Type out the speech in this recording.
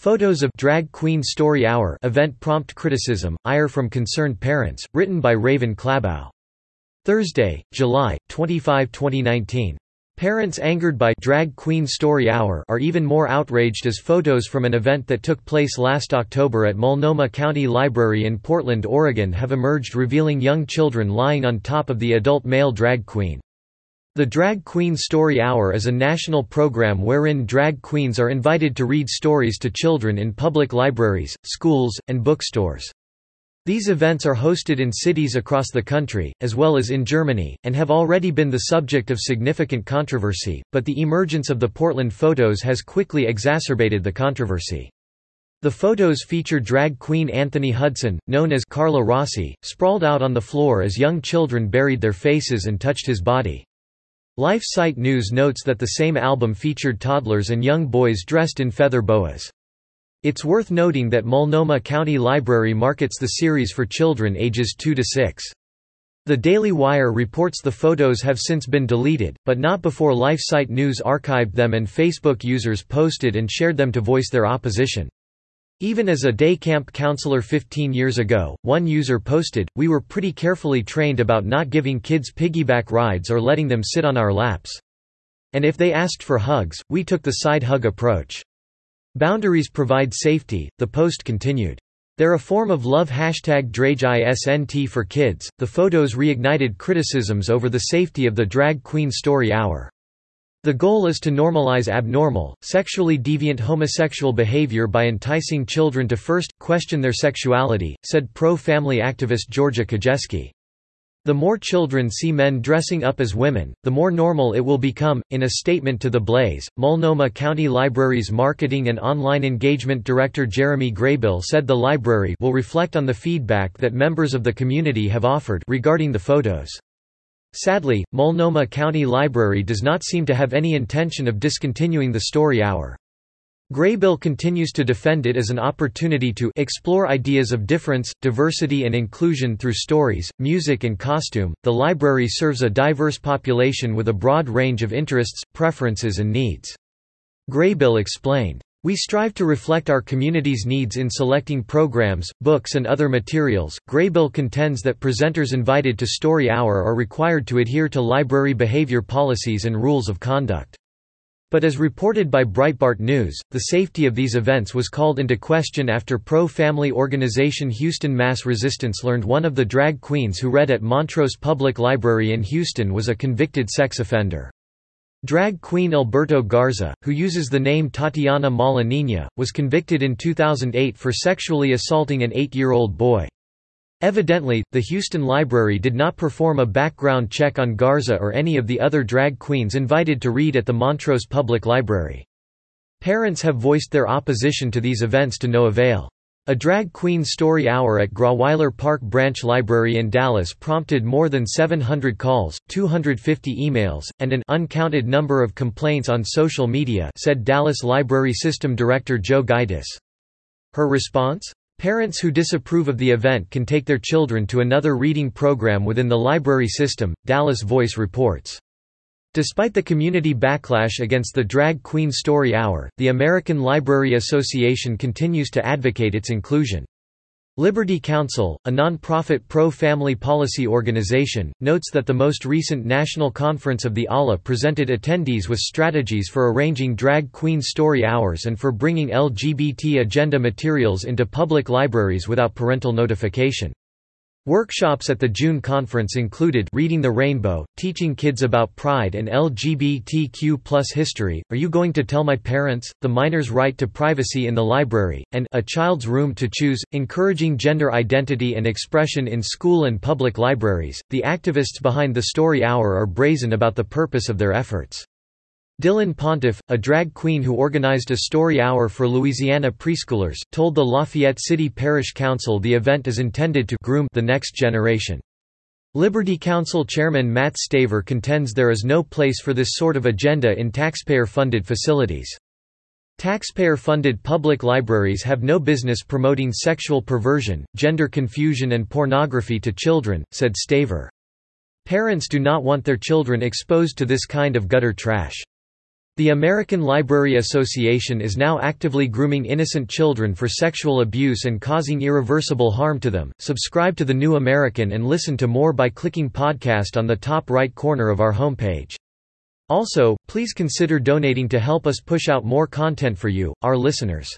Photos of Drag Queen Story Hour event prompt criticism, ire from concerned parents, written by Raven Clabough. Thursday, July 25, 2019. Parents angered by Drag Queen Story Hour are even more outraged as photos from an event that took place last October at Multnomah County Library in Portland, Oregon have emerged revealing young children lying on top of the adult male drag queen. The Drag Queen Story Hour is a national program wherein drag queens are invited to read stories to children in public libraries, schools, and bookstores. These events are hosted in cities across the country, as well as in Germany, and have already been the subject of significant controversy, but the emergence of the Portland photos has quickly exacerbated the controversy. The photos feature drag queen Anthony Hudson, known as Carla Rossi, sprawled out on the floor as young children buried their faces and touched his body. Life Site News notes that the same album featured toddlers and young boys dressed in feather boas. It's worth noting that Multnomah County Library markets the series for children ages 2 to 6. The Daily Wire reports the photos have since been deleted, but not before Life Site News archived them and Facebook users posted and shared them to voice their opposition. Even as a day camp counselor 15 years ago, one user posted, We were pretty carefully trained about not giving kids piggyback rides or letting them sit on our laps. And if they asked for hugs, we took the side hug approach. Boundaries provide safety, the post continued. They're a form of love hashtag DrageISNT for kids. The photos reignited criticisms over the safety of the drag queen story hour. The goal is to normalize abnormal, sexually deviant homosexual behavior by enticing children to first, question their sexuality, said pro-family activist Georgia Kajeski. The more children see men dressing up as women, the more normal it will become. In a statement to The Blaze, Multnomah County Library's Marketing and Online Engagement Director Jeremy Graybill said the library will reflect on the feedback that members of the community have offered regarding the photos. Sadly, Multnomah County Library does not seem to have any intention of discontinuing the story hour. Graybill continues to defend it as an opportunity to explore ideas of difference, diversity, and inclusion through stories, music, and costume. The library serves a diverse population with a broad range of interests, preferences, and needs. Graybill explained. We strive to reflect our community's needs in selecting programs, books and other materials. Graybill contends that presenters invited to Story Hour are required to adhere to library behavior policies and rules of conduct. But as reported by Breitbart News, the safety of these events was called into question after pro-family organization Houston Mass Resistance learned one of the drag queens who read at Montrose Public Library in Houston was a convicted sex offender. Drag queen Alberto Garza, who uses the name Tatiana Mala-Nina, was convicted in 2008 for sexually assaulting an eight-year-old boy. Evidently, the Houston Library did not perform a background check on Garza or any of the other drag queens invited to read at the Montrose Public Library. Parents have voiced their opposition to these events to no avail. A drag queen story hour at Grauwyler Park Branch Library in Dallas prompted more than 700 calls, 250 emails, and an uncounted number of complaints on social media said Dallas Library System Director Jo Giudice. Her response? Parents who disapprove of the event can take their children to another reading program within the library system, Dallas Voice reports. Despite the community backlash against the Drag Queen Story Hour, the American Library Association continues to advocate its inclusion. Liberty Counsel, a non-profit pro-family policy organization, notes that the most recent National Conference of the ALA presented attendees with strategies for arranging drag queen story hours and for bringing LGBT agenda materials into public libraries without parental notification. Workshops at the June conference included Reading the Rainbow, teaching kids about pride and LGBTQ plus history, Are You Going to Tell My Parents?, The Minor's Right to Privacy in the Library, and A Child's Room to Choose, encouraging gender identity and expression in school and public libraries. The activists behind the Story Hour are brazen about the purpose of their efforts. Dylan Pontiff, a drag queen who organized a story hour for Louisiana preschoolers, told the Lafayette City Parish Council the event is intended to groom the next generation. Liberty Counsel Chairman Matt Staver contends there is no place for this sort of agenda in taxpayer-funded facilities. Taxpayer-funded public libraries have no business promoting sexual perversion, gender confusion and pornography to children, said Staver. Parents do not want their children exposed to this kind of gutter trash. The American Library Association is now actively grooming innocent children for sexual abuse and causing irreversible harm to them. Subscribe to The New American and listen to more by clicking podcast on the top right corner of our homepage. Also, please consider donating to help us push out more content for you, our listeners.